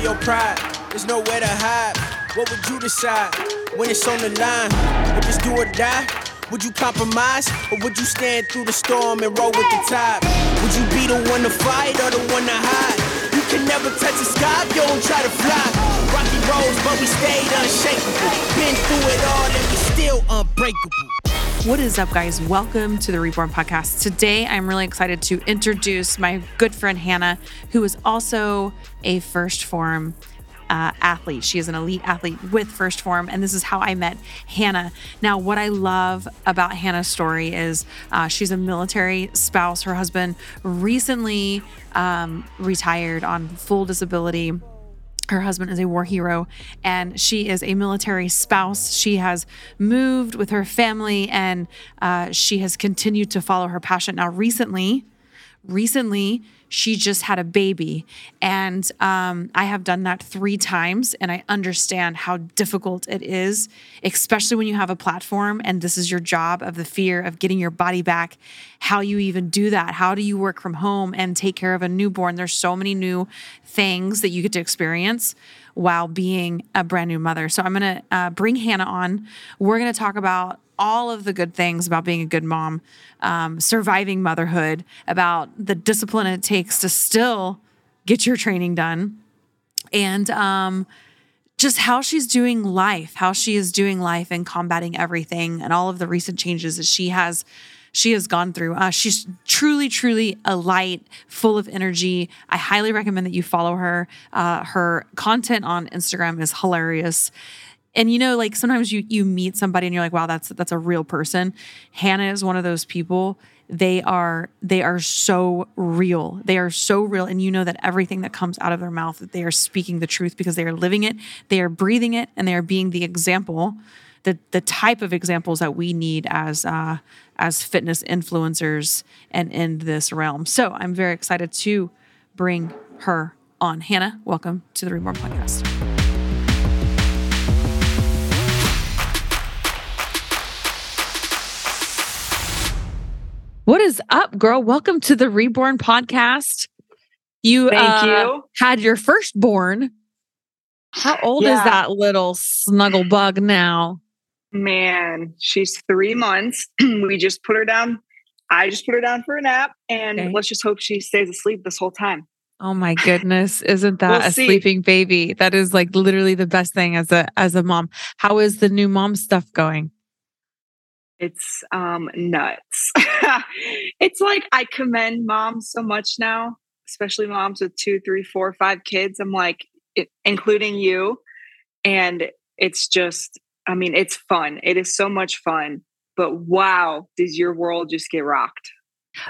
of your pride. There's nowhere to hide. What would you decide when it's on the line? If it's do or die, would you compromise or would you stand through the storm and roll with the tide? Would you be the one to fight or the one to hide? You can never touch the sky if you don't try to fly. Rocky roads, but we stayed unshakable. Been through it all and we still unbreakable. What is up, guys? Welcome to the Reborn Podcast. Today, I'm really excited to introduce my good friend Hanah, who is also a 1st Phorm uh, athlete. She is an elite athlete with 1st Phorm, and this is how I met Hanah. Now, what I love about Hanah's story is uh, she's a military spouse. Her husband recently um, retired on full disability her husband is a war hero and she is a military spouse. She has moved with her family and uh, she has continued to follow her passion. Now, recently, recently, she just had a baby. And um, I have done that three times, and I understand how difficult it is, especially when you have a platform and this is your job of the fear of getting your body back. How you even do that? How do you work from home and take care of a newborn? There's so many new things that you get to experience while being a brand new mother. So I'm going to uh, bring Hanah on. We're going to talk about all of the good things about being a good mom, um, surviving motherhood, about the discipline it takes to still get your training done, and um, just how she's doing life, how she is doing life and combating everything, and all of the recent changes that she has she has gone through. Uh, she's truly, truly a light, full of energy. I highly recommend that you follow her. Uh, her content on Instagram is hilarious and you know like sometimes you you meet somebody and you're like wow that's that's a real person hanah is one of those people they are they are so real they are so real and you know that everything that comes out of their mouth that they are speaking the truth because they are living it they are breathing it and they are being the example the the type of examples that we need as uh as fitness influencers and in this realm so i'm very excited to bring her on hanah welcome to the reborn podcast What is up, girl? Welcome to the Reborn podcast. You, Thank uh, you. had your firstborn. How old yeah. is that little snuggle bug now? Man, she's three months. we just put her down. I just put her down for a nap, and okay. let's just hope she stays asleep this whole time. Oh my goodness, isn't that we'll a see. sleeping baby? That is like literally the best thing as a as a mom. How is the new mom stuff going? It's um, nuts. it's like I commend moms so much now, especially moms with two, three, four, five kids. I'm like, it, including you. And it's just, I mean, it's fun. It is so much fun. But wow, does your world just get rocked?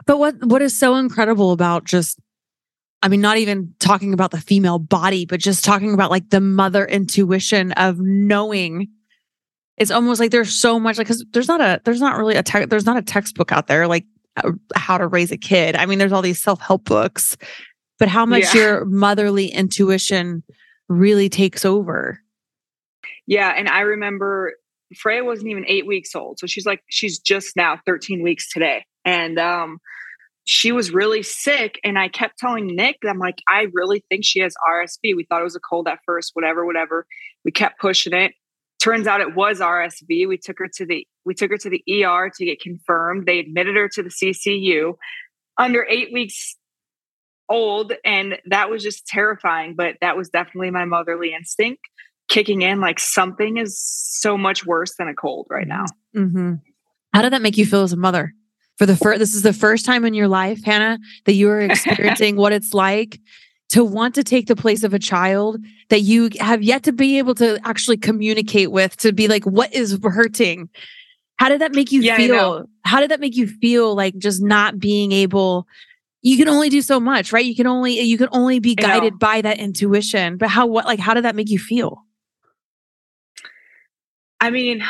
But what what is so incredible about just I mean, not even talking about the female body, but just talking about like the mother intuition of knowing it's almost like there's so much like because there's not a there's not really a te- there's not a textbook out there like uh, how to raise a kid. I mean, there's all these self help books, but how much yeah. your motherly intuition really takes over. Yeah, and I remember Freya wasn't even eight weeks old, so she's like she's just now 13 weeks today, and um, she was really sick. And I kept telling Nick, I'm like, I really think she has RSV. We thought it was a cold at first, whatever, whatever. We kept pushing it turns out it was RSV. We took her to the we took her to the ER to get confirmed. They admitted her to the CCU under 8 weeks old and that was just terrifying, but that was definitely my motherly instinct kicking in like something is so much worse than a cold right now. Mm-hmm. How did that make you feel as a mother? For the first, this is the first time in your life, Hanah, that you are experiencing what it's like to want to take the place of a child that you have yet to be able to actually communicate with to be like what is hurting how did that make you yeah, feel how did that make you feel like just not being able you can only do so much right you can only you can only be guided by that intuition but how what like how did that make you feel i mean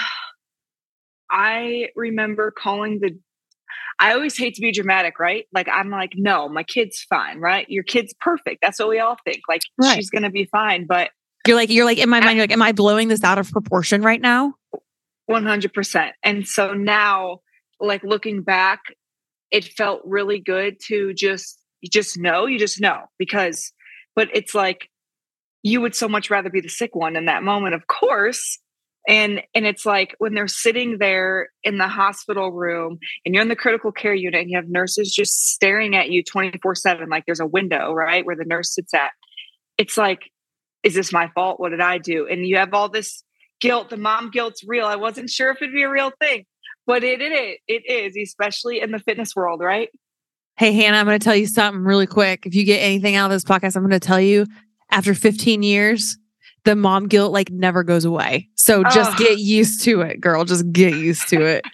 i remember calling the I always hate to be dramatic, right? Like I'm like, no, my kid's fine, right? Your kid's perfect. That's what we all think. Like right. she's gonna be fine. But you're like, you're like in my mind, you're like, am I blowing this out of proportion right now? 100%. And so now, like looking back, it felt really good to just, you just know, you just know because, but it's like, you would so much rather be the sick one in that moment, of course. And and it's like when they're sitting there in the hospital room and you're in the critical care unit and you have nurses just staring at you 24/7 like there's a window, right, where the nurse sits at. It's like is this my fault? What did I do? And you have all this guilt. The mom guilt's real. I wasn't sure if it'd be a real thing, but it, it, it is, especially in the fitness world, right? Hey, Hanah, I'm going to tell you something really quick. If you get anything out of this podcast, I'm going to tell you after 15 years, the mom guilt like never goes away. So just oh. get used to it, girl. Just get used to it.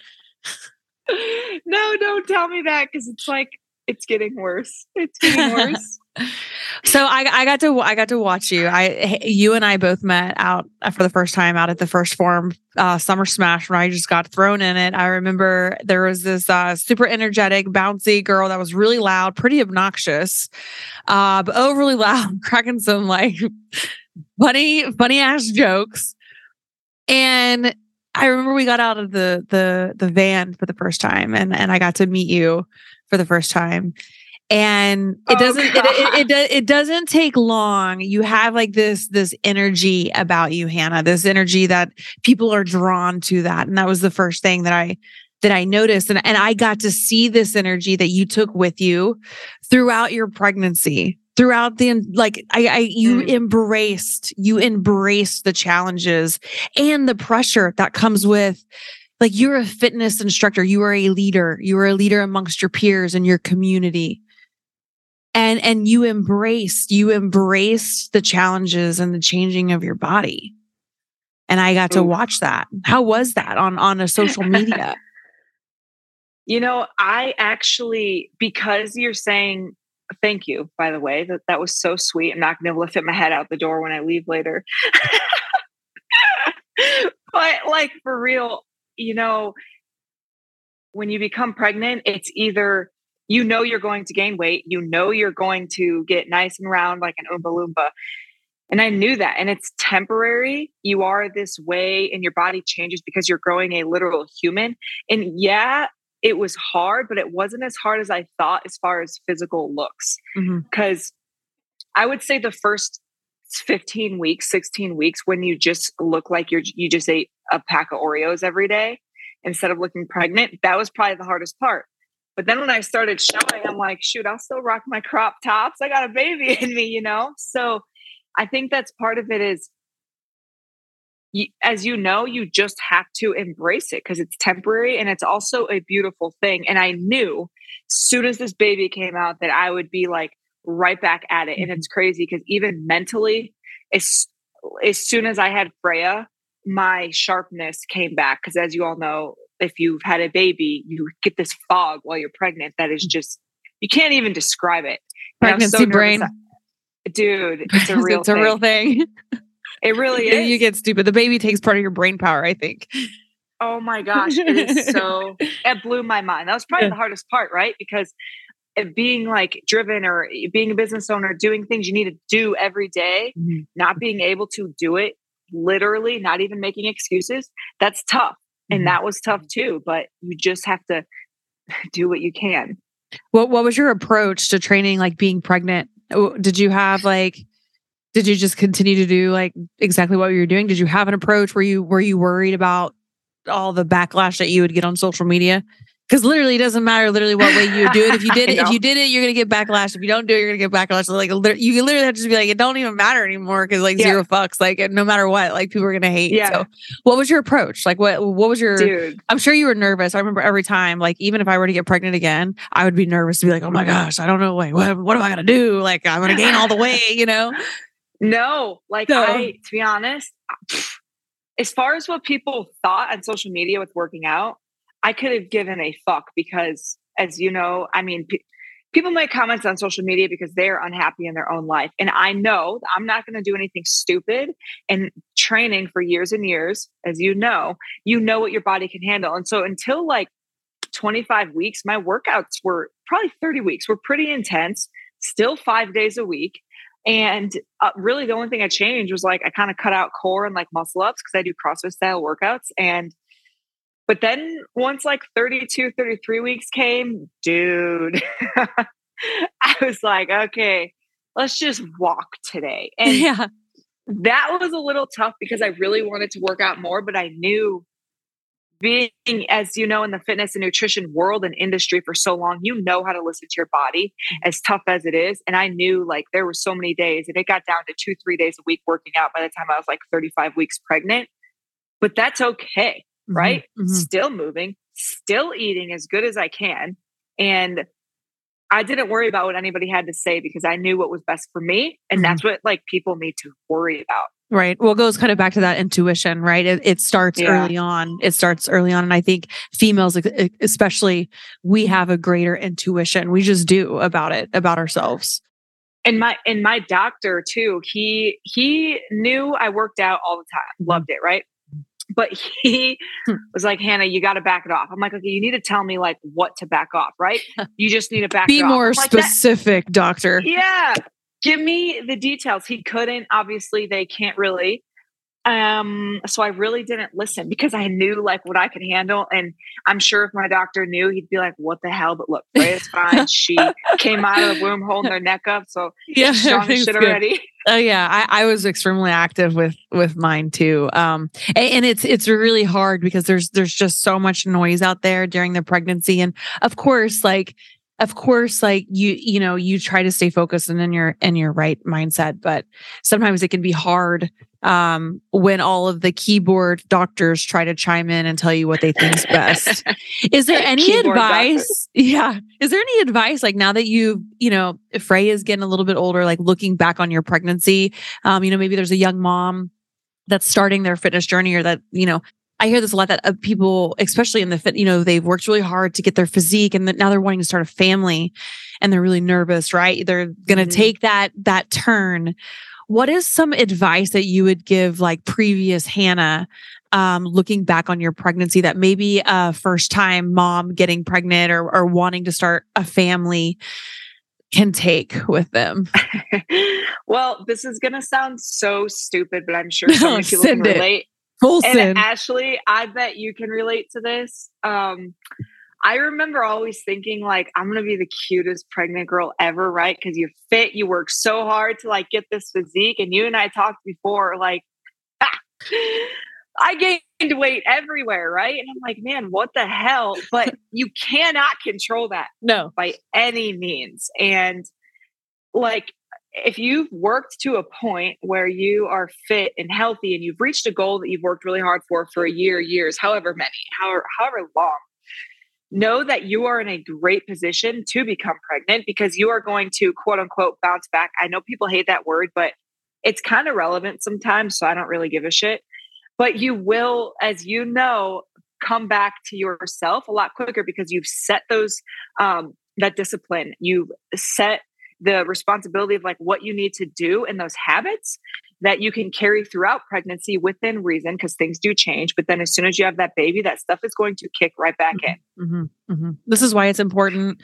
no, don't tell me that because it's like it's getting worse. It's getting worse. so I, I got to I got to watch you. I you and I both met out for the first time out at the 1st Phorm uh, Summer Smash when I just got thrown in it. I remember there was this uh, super energetic, bouncy girl that was really loud, pretty obnoxious, uh, but overly loud, cracking some like funny funny ass jokes. And I remember we got out of the the the van for the first time, and and I got to meet you for the first time. And it oh, doesn't it, it, it, it, doesn't take long. You have like this this energy about you hanah this energy that people are drawn to that. And that was the first thing that i that i noticed. And, and i got to see this energy that you took with you throughout your pregnancy throughout the like i, I you mm. embraced you embraced the challenges and the pressure that comes with like you're a fitness instructor you are a leader you are a leader amongst your peers and your community. And and you embraced you embraced the challenges and the changing of your body. And i got to watch that. How was that on on a social media? You know i actually because you're saying thank you by the way that that was so sweet i'm not going to fit my head out the door when i leave later but like for real you know when you become pregnant it's either you know you're going to gain weight. You know you're going to get nice and round like an Oompa Loompa. And I knew that. And it's temporary. You are this way and your body changes because you're growing a literal human. And yeah, it was hard, but it wasn't as hard as I thought as far as physical looks. Because mm-hmm. I would say the first 15 weeks, 16 weeks, when you just look like you're you just ate a pack of Oreos every day instead of looking pregnant, that was probably the hardest part but then when I started showing, I'm like, shoot, I'll still rock my crop tops. I got a baby in me, you know? So I think that's part of it is, as you know, you just have to embrace it because it's temporary and it's also a beautiful thing. And I knew soon as this baby came out that I would be like right back at it. And it's mm-hmm. crazy because even mentally, as, as soon as I had Freya, my sharpness came back. Because as you all know, if you've had a baby, you get this fog while you're pregnant that is mm. just you can't even describe it. Pregnancy so brain, dude. It's a real. it's thing. a real thing. It really is. You get stupid. The baby takes part of your brain power. I think. Oh my gosh, it is so. it blew my mind. That was probably yeah. the hardest part, right? Because being like driven or being a business owner, doing things you need to do every day, mm-hmm. not being able to do it literally, not even making excuses, that's tough and mm-hmm. that was tough too but you just have to do what you can what what was your approach to training like being pregnant did you have like did you just continue to do like exactly what you were doing did you have an approach were you were you worried about all the backlash that you would get on social media because literally it doesn't matter literally what way you do it. If you did it, if you did it, you're gonna get backlash. If you don't do it, you're gonna get backlash. Like you literally have to just be like, it don't even matter anymore because like yeah. zero fucks. Like no matter what, like people are gonna hate. Yeah. So what was your approach? Like what what was your Dude. I'm sure you were nervous. I remember every time, like even if I were to get pregnant again, I would be nervous to be like, oh my gosh, I don't know, like what what am I gonna do? Like I'm gonna gain all the weight, you know? No, like no. I to be honest, as far as what people thought on social media with working out, I could have given a fuck because, as you know, I mean, p- people make comments on social media because they're unhappy in their own life. And I know I'm not going to do anything stupid. And training for years and years, as you know, you know what your body can handle. And so until like 25 weeks, my workouts were probably 30 weeks, were pretty intense, still five days a week. And uh, really, the only thing I changed was like I kind of cut out core and like muscle ups because I do CrossFit style workouts. And but then once like 32, 33 weeks came, dude, I was like, okay, let's just walk today. And yeah. that was a little tough because I really wanted to work out more, but I knew being as you know in the fitness and nutrition world and industry for so long you know how to listen to your body mm-hmm. as tough as it is and i knew like there were so many days and it got down to two three days a week working out by the time i was like 35 weeks pregnant but that's okay mm-hmm. right mm-hmm. still moving still eating as good as i can and I didn't worry about what anybody had to say because I knew what was best for me. And mm-hmm. that's what like people need to worry about. Right. Well, it goes kind of back to that intuition, right? It, it starts yeah. early on. It starts early on. And I think females, especially, we have a greater intuition. We just do about it, about ourselves. And my, and my doctor too, he, he knew I worked out all the time, loved it. Right but he hmm. was like, Hanah, you got to back it off. I'm like, okay, you need to tell me like what to back off, right? You just need to back off. Be more specific, doctor. Yeah. Give me the details. He couldn't, obviously, they can't really. Um, so I really didn't listen because I knew like what I could handle. And I'm sure if my doctor knew, he'd be like, What the hell? But look, Freya's fine. she came out of the womb holding her neck up. So yeah, strong shit good. already. Oh yeah, I, I, was extremely active with with mine too. Um, and, and, it's it's really hard because there's there's just so much noise out there during the pregnancy, and of course, like of course like you you know you try to stay focused and in your in your right mindset but sometimes it can be hard um, when all of the keyboard doctors try to chime in and tell you what they think's best. Is there any advice? yeah. Is there any advice like now that you you know frey is getting a little bit older like looking back on your pregnancy um, you know maybe there's a young mom that's starting their fitness journey or that you know I hear this a lot that uh, people, especially in the fit, you know, they've worked really hard to get their physique and now they're wanting to start a family and they're really nervous, right? They're going to mm-hmm. take that, that turn. What is some advice that you would give like previous Hanah, um, looking back on your pregnancy that maybe a first time mom getting pregnant or, or wanting to start a family can take with them? well, this is going to sound so stupid, but I'm sure so many people can relate. It And. Ashley, I bet you can relate to this. Um, I remember always thinking like I'm gonna be the cutest pregnant girl ever, right? Because you fit, you work so hard to like get this physique, and you and I talked before, like ah, I gained weight everywhere, right? And I'm like, man, what the hell? But you cannot control that, no, by any means. And like if you've worked to a point where you are fit and healthy and you've reached a goal that you've worked really hard for for a year, years, however many, however, however long, know that you are in a great position to become pregnant because you are going to quote unquote bounce back. I know people hate that word, but it's kind of relevant sometimes. So I don't really give a shit. But you will, as you know, come back to yourself a lot quicker because you've set those um, that discipline. You've set the responsibility of like what you need to do in those habits that you can carry throughout pregnancy within reason because things do change but then as soon as you have that baby that stuff is going to kick right back in mm-hmm, mm-hmm. this is why it's important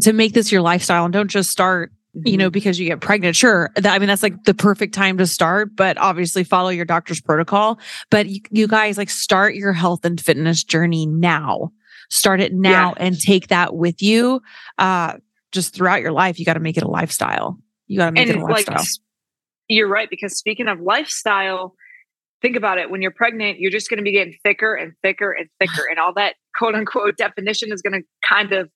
to make this your lifestyle and don't just start mm-hmm. you know mm-hmm. because you get pregnant sure that, i mean that's like the perfect time to start but obviously follow your doctor's protocol but you, you guys like start your health and fitness journey now start it now yeah. and take that with you uh just throughout your life, you got to make it a lifestyle. You got to make and it a lifestyle. Like, you're right. Because speaking of lifestyle, think about it. When you're pregnant, you're just going to be getting thicker and thicker and thicker. and all that quote unquote definition is going to kind of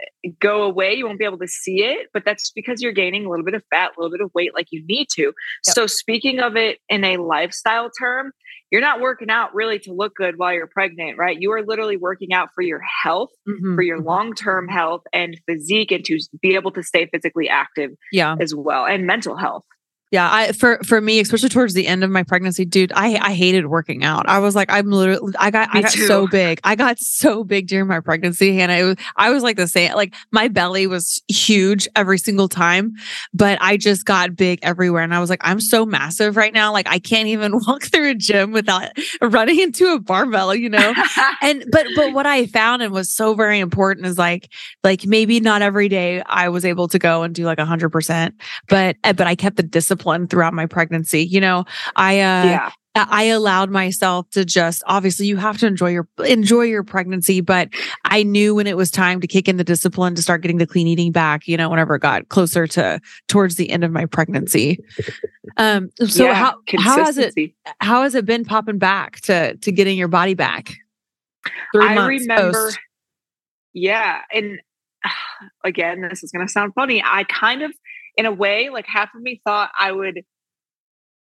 eh, go away. You won't be able to see it, but that's because you're gaining a little bit of fat, a little bit of weight like you need to. Yep. So, speaking of it in a lifestyle term, you're not working out really to look good while you're pregnant, right? You are literally working out for your health, mm-hmm. for your mm-hmm. long term health and physique, and to be able to stay physically active yeah. as well, and mental health. Yeah, I for for me, especially towards the end of my pregnancy, dude, I I hated working out. I was like, I'm literally, I got me I got too. so big. I got so big during my pregnancy, and I was I was like the same. Like my belly was huge every single time, but I just got big everywhere, and I was like, I'm so massive right now. Like I can't even walk through a gym without running into a barbell, you know. and but but what I found and was so very important is like like maybe not every day I was able to go and do like a hundred percent, but eh, but I kept the discipline discipline throughout my pregnancy. You know, I, uh, yeah. I allowed myself to just obviously you have to enjoy your enjoy your pregnancy, but I knew when it was time to kick in the discipline to start getting the clean eating back, you know, whenever it got closer to towards the end of my pregnancy. Um so Yeah, how how has it how has it been popping back to to getting your body back? Three I months remember, post. yeah, and again, this is going to sound funny. I kind of, in a way, like half of me thought I would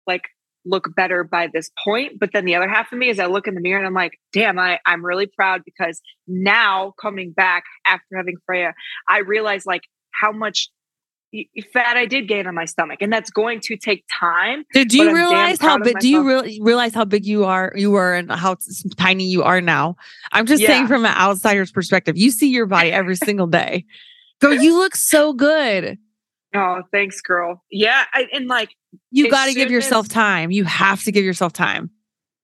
like look better by this point, but then the other half of me is I look in the mirror and I'm like, damn, I I'm really proud because now coming back after having Freya, I realize like how much fat I did gain on my stomach, and that's going to take time. Did but you realize how big? Do you real, realize how big you are? You were and how tiny you are now. I'm just saying from an outsider's perspective. You see your body every single day. Go, you look so good. Oh, thanks, girl. Yeah, I, and like You got to give yourself as- time. You have to give yourself time.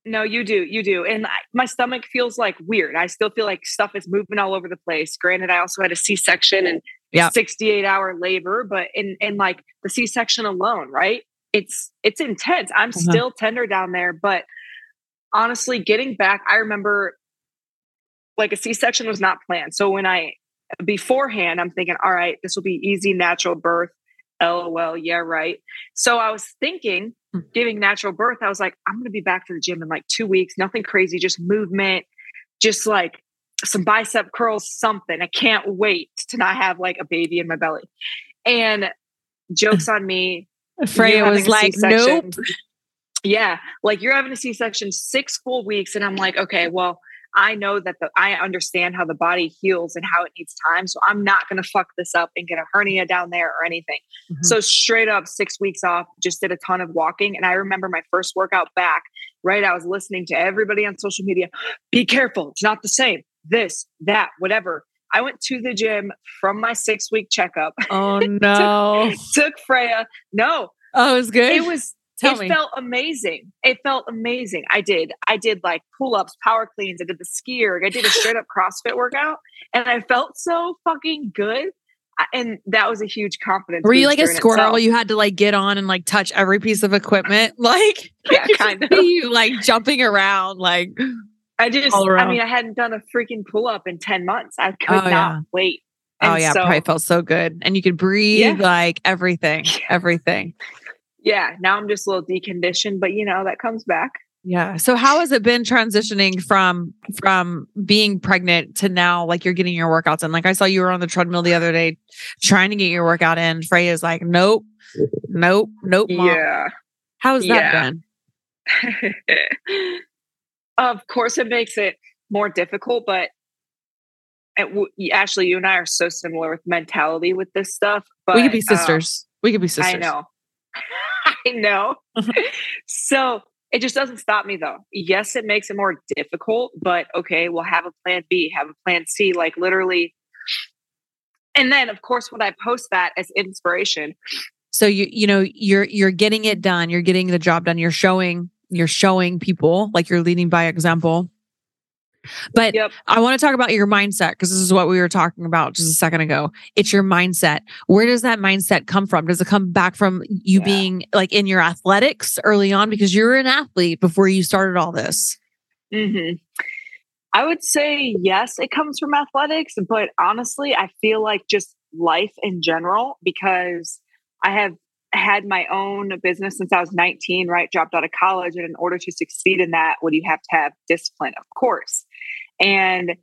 No, you do. You do. And I, my stomach feels like weird. I still feel like stuff is moving all over the place. Granted, I also had a C section and Yep. 68 hour labor, but in, in like the C section alone, right? It's, it's intense. I'm Uh-huh. still tender down there, but honestly, getting back, I remember like a C section was not planned. So when I, beforehand, I'm thinking, all right, this will be easy, natural birth. LOL. Yeah, right. So I was thinking, Hmm. giving natural birth, I was like, I'm going to be back to the gym in like two weeks. Nothing crazy, just movement, just like some bicep curls, something. I can't wait to not have like a baby in my belly. And jokes on me. Freya was like, C-section. nope. Yeah, like you're having a C-section six full weeks, and I'm like, okay, well, I know that the I understand how the body heals and how it needs time, so I'm not gonna fuck this up and get a hernia down there or anything. Mhm. So straight up, six weeks off, just did a ton of walking, and I remember my first workout back. Right, I was listening to everybody on social media. Be careful, it's not the same. This, that, whatever. I went to the gym from my six week checkup. Oh no. took Freya. No, Oh, it was good. it was Tell it me. felt amazing. It felt amazing. I did. I did like pull ups, power cleans. I did the ski erg. I did a straight up CrossFit workout, and I felt so fucking good. And that was a huge confidence. Were you like a squirrel? itself. You had to like get on and like touch every piece of equipment. Like, Yeah, kind of. you like jumping around. Like, I just. I mean, I hadn't done a freaking pull up in ten months. I could Oh, not yeah. wait. oh yeah, so, probably felt so good, and you could breathe Yeah. like everything, everything. Yeah. Now I'm just a little deconditioned, but you know that comes back. Yeah. So how has it been transitioning from from being pregnant to now like you're getting your workouts in? Like I saw you were on the treadmill the other day trying to get your workout in. Freya's like, nope, nope, nope, mom. Yeah. How's that Yeah. been? of course, it makes it more difficult, but w- Ashley, you and I are so similar with mentality with this stuff. But we could be um, sisters. we could be sisters. I know. I know. Mm-hmm. so it just doesn't stop me though. Yes, it makes it more difficult, but okay, we'll have a plan B, have a plan C, like literally. And then, of course, when I post that as inspiration, So you you know you're you're getting it done. You're getting the job done. You're showing you're showing people like you're leading by example. But Yep. I want to talk about your mindset because this is what we were talking about just a second ago. It's your mindset. Where does that mindset come from? Does it come back from you Yeah. being like in your athletics early on because you were an athlete before you started all this? hmm I would say yes, it comes from athletics, but honestly, I feel like just life in general because I have had my own business since I was 19, right? Dropped out of college. And in order to succeed in that, what do you have to have? Discipline, of course. And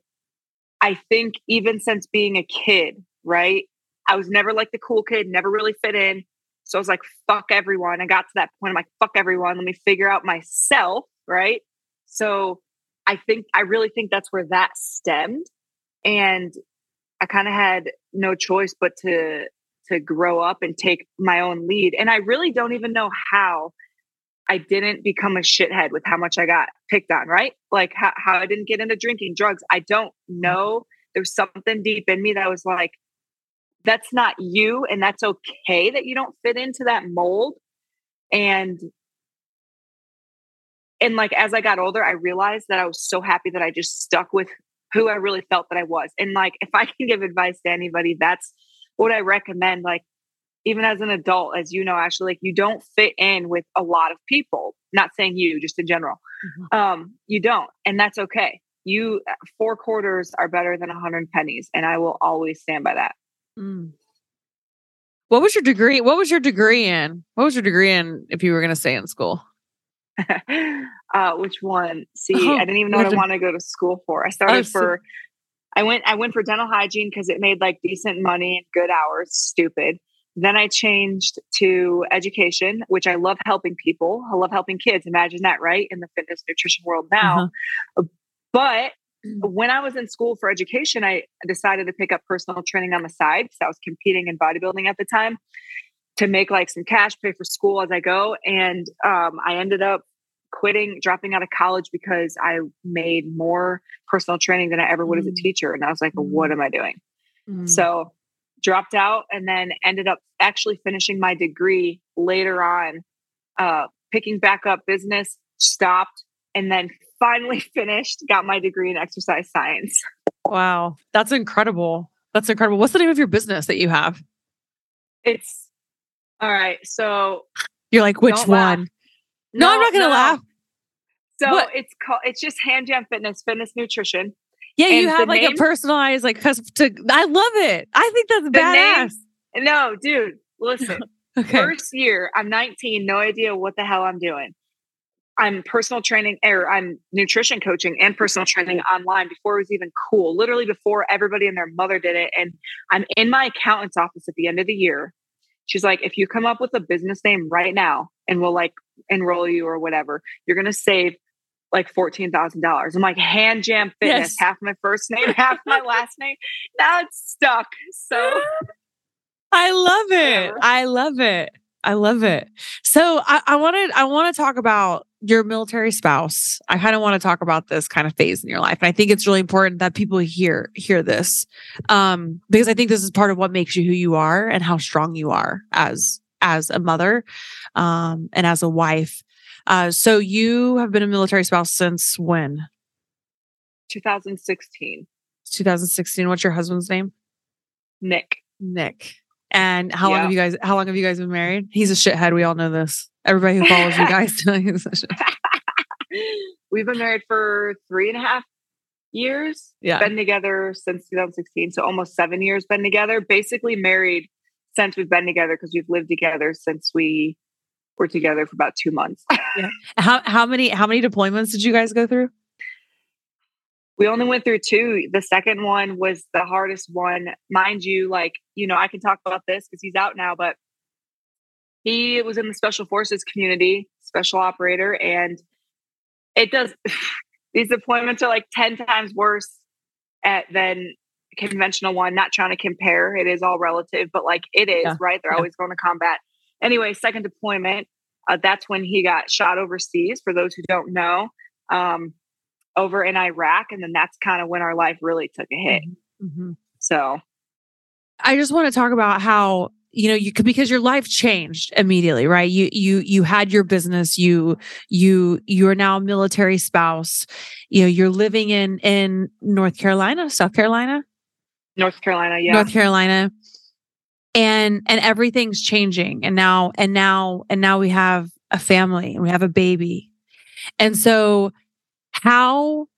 I think even since being a kid, right? I was never like the cool kid, never really fit in. So I was like, fuck everyone. I got to that point. I'm like, fuck everyone. Let me figure out myself, right? So I think I really think that's where that stemmed. And I kind of had no choice but to to grow up and take my own lead. And I really don't even know how I didn't become a shithead with how much I got picked on, right? Like how, how I didn't get into drinking drugs. I don't mm-hmm. know. There's something deep in me that was like, that's not you. And that's okay that you don't fit into that mold. And and like as I got older, I realized that I was so happy that I just stuck with who I really felt that I was. And like if I can give advice to anybody, that's what I recommend. Like even as an adult, as you know, Ashley, like you don't fit in with a lot of people. Not saying you, just in general. Mm-hmm. Um, you don't, and that's okay. You four quarters are better than a hundred pennies, and I will always stand by that. Mm. What was your degree? What was your degree in? What was your degree in if you were going to stay in school? uh, which one? See, oh, I didn't even know what I wanted to go to school for. I started oh, for, I went, I went for dental hygiene because it made like decent money and good hours. Stupid. Then I changed to education, which I love helping people. I love helping kids. Imagine that, right? In the fitness nutrition world now. Uh-huh. But Mm. when I was in school for education, I decided to pick up personal training on the side because I was competing in bodybuilding at the time to make like some cash, pay for school as I go. And um, I ended up quitting, dropping out of college because I made more personal training than I ever would mm. as a mm. teacher. And I was like, mm. what am I doing? Mm. So dropped out and then ended up actually finishing my degree later on, uh, picking back up business, stopped, and then finally finished, got my degree in exercise science. Wow. That's incredible. That's incredible. What's the name of your business that you have? It's all right. So you're like, which one? No, no, I'm not going to no. laugh. So what? it's called, it's just Hand Jam Fitness, Fitness Nutrition. Yeah, and you have like name, a personalized, like, custom to, I love it. I think that's badass. Name, no, dude, listen. okay. First year, I'm 19, no idea what the hell I'm doing. I'm personal training or I'm nutrition coaching and personal training online before it was even cool, literally before everybody and their mother did it. And I'm in my accountant's office at the end of the year. She's like, if you come up with a business name right now and we'll like enroll you or whatever, you're going to save like $14,000. I'm like, hand jam fitness, yes. half my first name, half my last name. Now it's stuck. So I love it. I love it. I love it. So I, I wanted I want to talk about your military spouse. I kind of want to talk about this kind of phase in your life. And I think it's really important that people hear hear this. Um, because I think this is part of what makes you who you are and how strong you are as as a mother um and as a wife. Uh so you have been a military spouse since when? 2016. 2016. What's your husband's name? Nick. Nick. And how yeah. long have you guys how long have you guys been married? He's a shithead. We all know this. Everybody who follows you guys he's. We've been married for three and a half years. Yeah. Been together since 2016. So almost seven years been together. Basically married since we've been together because we've lived together since we were together for about two months. yeah. How how many how many deployments did you guys go through? we only went through two. The second one was the hardest one. Mind you, like, you know, I can talk about this because he's out now, but he was in the special forces community, special operator, and it does these deployments are like 10 times worse at than conventional one. Not trying to compare, it is all relative, but like it is, yeah. right? They're yeah. always going to combat. Anyway, second deployment, uh, that's when he got shot overseas. For those who don't know, um, over in Iraq. And then that's kind of when our life really took a hit. Mm-hmm. mm-hmm. So I just want to talk about how you know you could because your life changed immediately right you you you had your business you you you're now a military spouse you know you're living in in north carolina south carolina north carolina yeah north carolina and and everything's changing and now and now and now we have a family and we have a baby and so how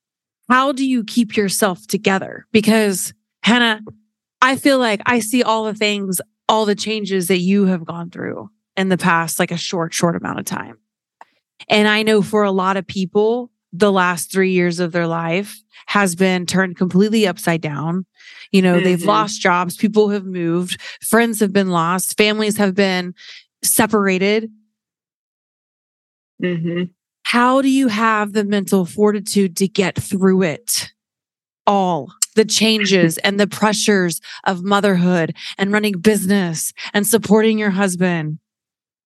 how do you keep yourself together? Because Hanah, I feel like I see all the things, all the changes that you have gone through in the past, like a short, short amount of time. And I know for a lot of people, the last three years of their life has been turned completely upside down. You know, mm-hmm. they've lost jobs, people have moved, friends have been lost, families have been separated. Mm-hmm. How do you have the mental fortitude to get through it all? The changes and the pressures of motherhood and running business and supporting your husband.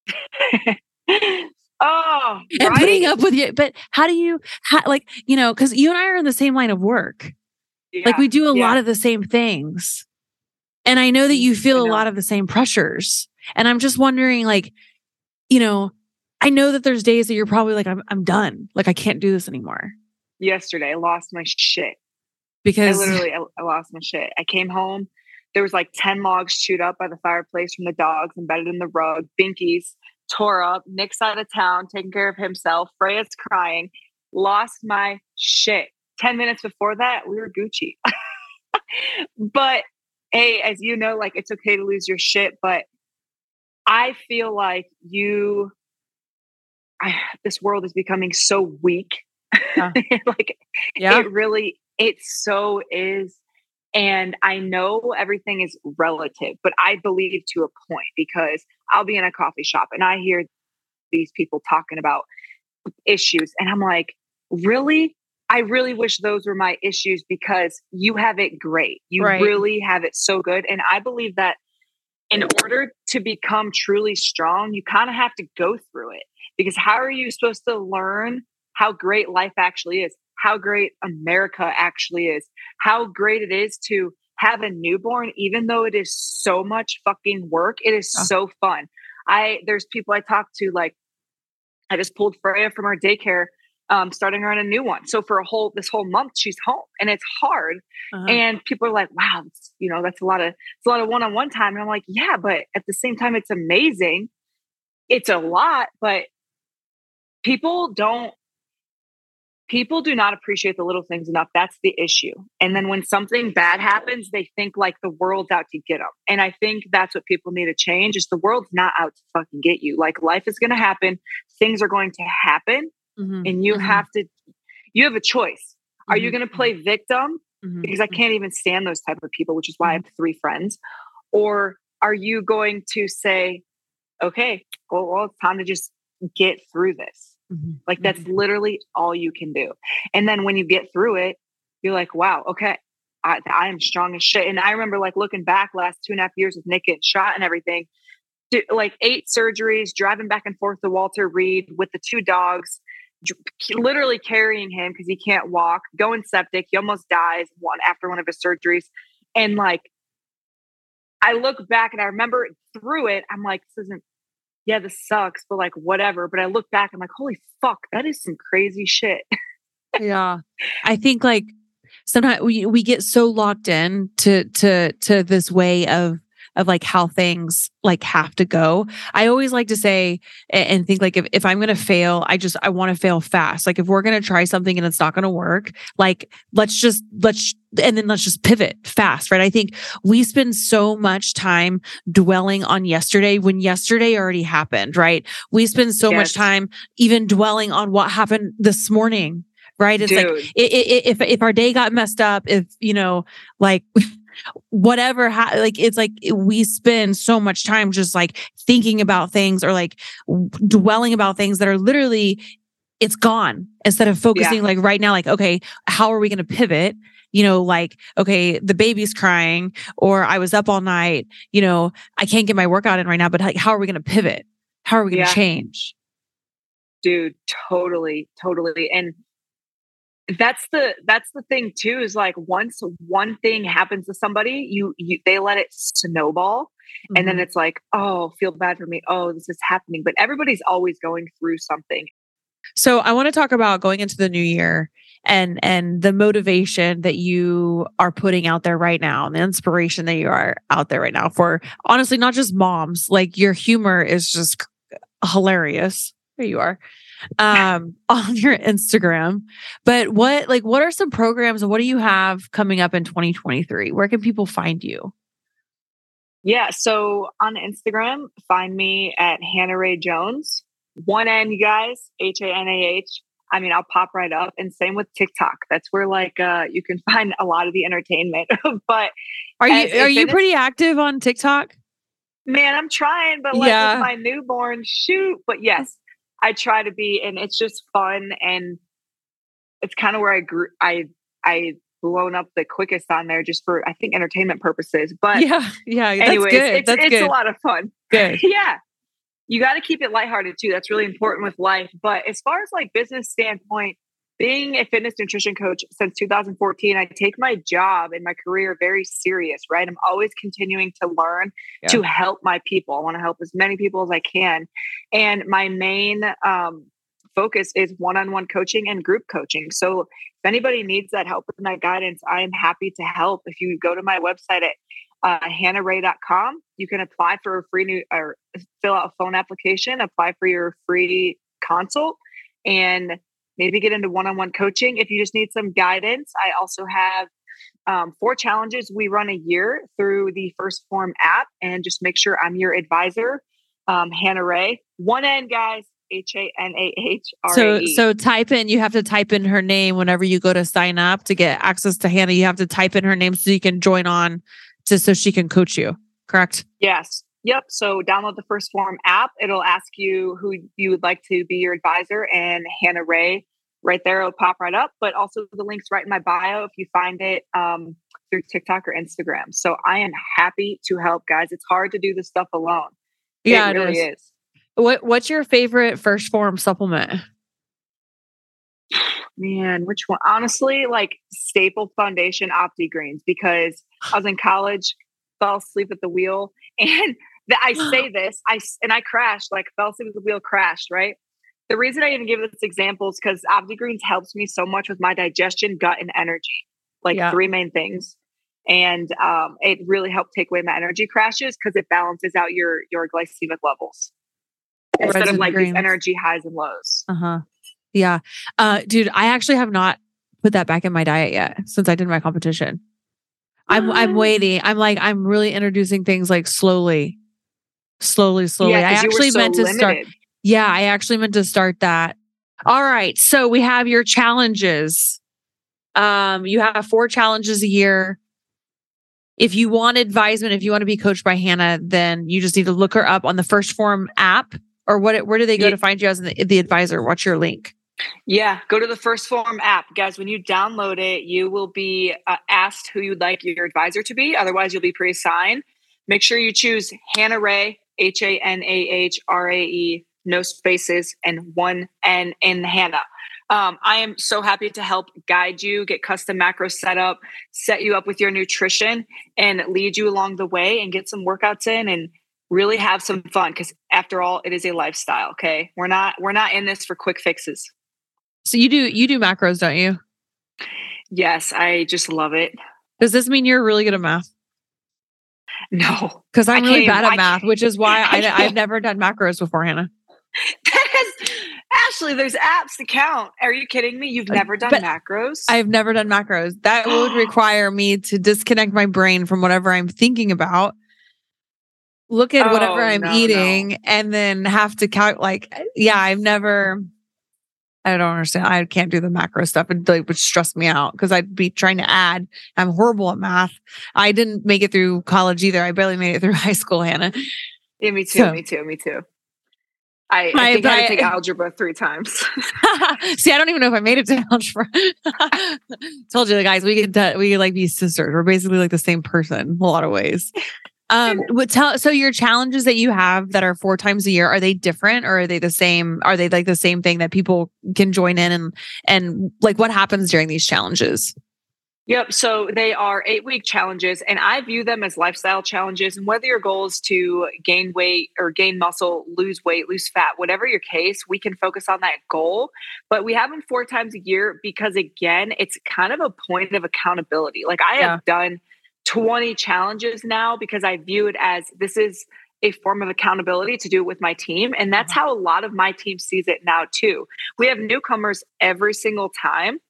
oh, and right? putting up with you. But how do you, how, like, you know, because you and I are in the same line of work. Yeah, like we do a yeah. lot of the same things. And I know that you feel a lot of the same pressures. And I'm just wondering, like, you know, I know that there's days that you're probably like, I'm, I'm done. Like, I can't do this anymore. Yesterday, I lost my shit. Because I literally, I, I lost my shit. I came home there was like 10 logs chewed up by the fireplace from the dogs embedded in the rug. Binky's tore up. Nick's out of town, taking care of himself. Freya's crying. Lost my shit. 10 minutes before that, we were Gucci. but hey, as you know, like it's okay to lose your shit, but I feel like you, I, this world is becoming so weak. Yeah. like yeah. it really, it so is. And I know everything is relative, but I believe to a point because I'll be in a coffee shop and I hear these people talking about issues. And I'm like, really? I really wish those were my issues because you have it great. You right. really have it so good. And I believe that in order to become truly strong, you kind of have to go through it because how are you supposed to learn how great life actually is? How great America actually is? How great it is to have a newborn, even though it is so much fucking work, it is oh. so fun. I, there's people I talk to, like, I just pulled Freya from our daycare um, starting her on a new one. So for a whole this whole month, she's home, and it's hard. Uh-huh. And people are like, "Wow, you know, that's a lot of it's a lot of one on one time." And I'm like, "Yeah, but at the same time, it's amazing. It's a lot, but people don't." People do not appreciate the little things enough. That's the issue. And then when something bad happens, they think like the world's out to get them. And I think that's what people need to change is the world's not out to fucking get you. Like life is going to happen. Things are going to happen mm-hmm. and you mm-hmm. have to you have a choice are you mm-hmm. going to play victim mm-hmm. because i can't even stand those type of people which is why i have three friends or are you going to say okay well, well it's time to just get through this like that's literally all you can do and then when you get through it you're like wow okay I, I am strong as shit. And I remember like looking back last two and a half years with Nick getting shot and everything, like eight surgeries, driving back and forth to Walter Reed with the two dogs, literally carrying him because he can't walk, going septic. He almost dies one after one of his surgeries. And like, I look back and I remember through it, I'm like, this isn't, yeah, this sucks, but like, whatever. But I look back, I'm like, holy fuck, that is some crazy shit. yeah. I think like sometimes we, we get so locked in to, to, to this way of of like how things like have to go. I always like to say and think like if, if I'm going to fail, I just, I want to fail fast. Like if we're going to try something and it's not going to work, like let's just, let's, and then let's just pivot fast, right? I think we spend so much time dwelling on yesterday when yesterday already happened, right? We spend so yes. much time even dwelling on what happened this morning right? It's Dude. like it, it, if if our day got messed up, if you know, like whatever ha- like it's like we spend so much time just like thinking about things or like dwelling about things that are literally it's gone instead of focusing yeah. like right now like okay how are we going to pivot you know like okay the baby's crying or i was up all night you know i can't get my workout in right now but like how are we going to pivot how are we going to yeah. change dude totally totally and that's the that's the thing too is like once one thing happens to somebody you, you they let it snowball mm-hmm. and then mm-hmm. it's like oh feel bad for me oh this is happening but everybody's always going through something so i want to talk about going into the new year and and the motivation that you are putting out there right now and the inspiration that you are out there right now for honestly not just moms like your humor is just hilarious there you are um, on your Instagram. But what like what are some programs and what do you have coming up in 2023? Where can people find you? Yeah, so on Instagram, find me at Hanah Rae Jones. One N, you guys, H A N A H. I mean, I'll pop right up. And same with TikTok. That's where like uh you can find a lot of the entertainment. but are you are you pretty active on TikTok? Man, I'm trying, but like yeah. with my newborn, shoot. But yes, I try to be, and it's just fun, and it's kind of where I grew. I I blown up the quickest on there just for I think entertainment purposes. But yeah, yeah, anyways, good. it's, it's good. a lot of fun. Good. yeah. You got to keep it lighthearted too. That's really important with life. But as far as like business standpoint, being a fitness nutrition coach since 2014, I take my job and my career very serious, right? I'm always continuing to learn yeah. to help my people. I want to help as many people as I can. And my main um, focus is one on one coaching and group coaching. So if anybody needs that help and that guidance, I am happy to help. If you go to my website at uh, hanahrae.com. You can apply for a free new or fill out a phone application, apply for your free consult, and maybe get into one on one coaching. If you just need some guidance, I also have um, four challenges we run a year through the 1st Phorm app, and just make sure I'm your advisor. Um, Hanah Rae, one N, guys. H A N A H R So so type in you have to type in her name whenever you go to sign up to get access to Hanah. You have to type in her name so you can join on to so she can coach you. Correct? Yes. Yep. So download the 1st Phorm app. It'll ask you who you would like to be your advisor, and Hanah Rae right there. It'll pop right up. But also the links right in my bio if you find it um, through TikTok or Instagram. So I am happy to help, guys. It's hard to do this stuff alone. Yeah, it really is. is. What What's your favorite 1st Phorm supplement? Man, which one? Honestly, like Staple Foundation Opti Greens because I was in college, fell asleep at the wheel, and the, I say this, I and I crashed, like fell asleep at the wheel, crashed. Right. The reason I even give this example is because Opti Greens helps me so much with my digestion, gut, and energy. Like Yeah. three main things, and um, it really helped take away my energy crashes because it balances out your your glycemic levels instead of like these energy highs and lows. Uh huh. Yeah, uh, dude, I actually have not put that back in my diet yet since I did my competition. I'm I'm waiting. I'm like I'm really introducing things like slowly, slowly, slowly. I you were actually so meant to start. limited. Yeah, I actually meant to start that. All right. So we have your challenges. Um, you have four challenges a year. If you want advisement, if you want to be coached by Hanah, then you just need to look her up on the 1st Phorm app or what where do they go Ye- to find you as the, the advisor? What's your link? Yeah, go to the 1st Phorm app, guys. When you download it, you will be uh, asked who you'd like your advisor to be. Otherwise, you'll be pre-assigned. Make sure you choose Hanah Rae, H A N A H R A E, no spaces, and one N in Hanah. Um, I am so happy to help guide you, get custom macros set up, set you up with your nutrition, and lead you along the way and get some workouts in and really have some fun. Because after all, it is a lifestyle. Okay, we're not we're not in this for quick fixes. So you do you do macros, don't you? Yes, I just love it. Does this mean you're really good at math? No, Because I I'm really bad at math, which is why I, I, I've never done macros before, Hanah. that is Ashley. There's apps to count. Are you kidding me? You've never done Uh, but macros? I've never done macros. That would require me to disconnect my brain from whatever I'm thinking about, look at whatever Oh, I'm no, no. eating, and then have to count. Like, yeah, I've never. I don't understand. I can't do the macro stuff. It like, would stress me out because I'd be trying to add. I'm horrible at math. I didn't make it through college either. I barely made it through high school, Hanah. yeah, me too. so- me too. Me too. I, I think I had to take algebra three times. See, I don't even know if I made it to algebra. Told you, guys, we could we could like be sisters. We're basically like the same person in a lot of ways. Um, but tell so your challenges that you have that are four times a year are they different or are they the same? Are they like the same thing that people can join in and and like what happens during these challenges? Yep. So they are eight week challenges, and I view them as lifestyle challenges. And whether your goal is to gain weight or gain muscle, lose weight, lose fat, whatever your case, we can focus on that goal. But we have them four times a year because, again, it's kind of a point of accountability. Like I Yeah. have done 20 challenges now because I view it as this is a form of accountability to do it with my team. And that's uh-huh. how a lot of my team sees it now, too. We have newcomers every single time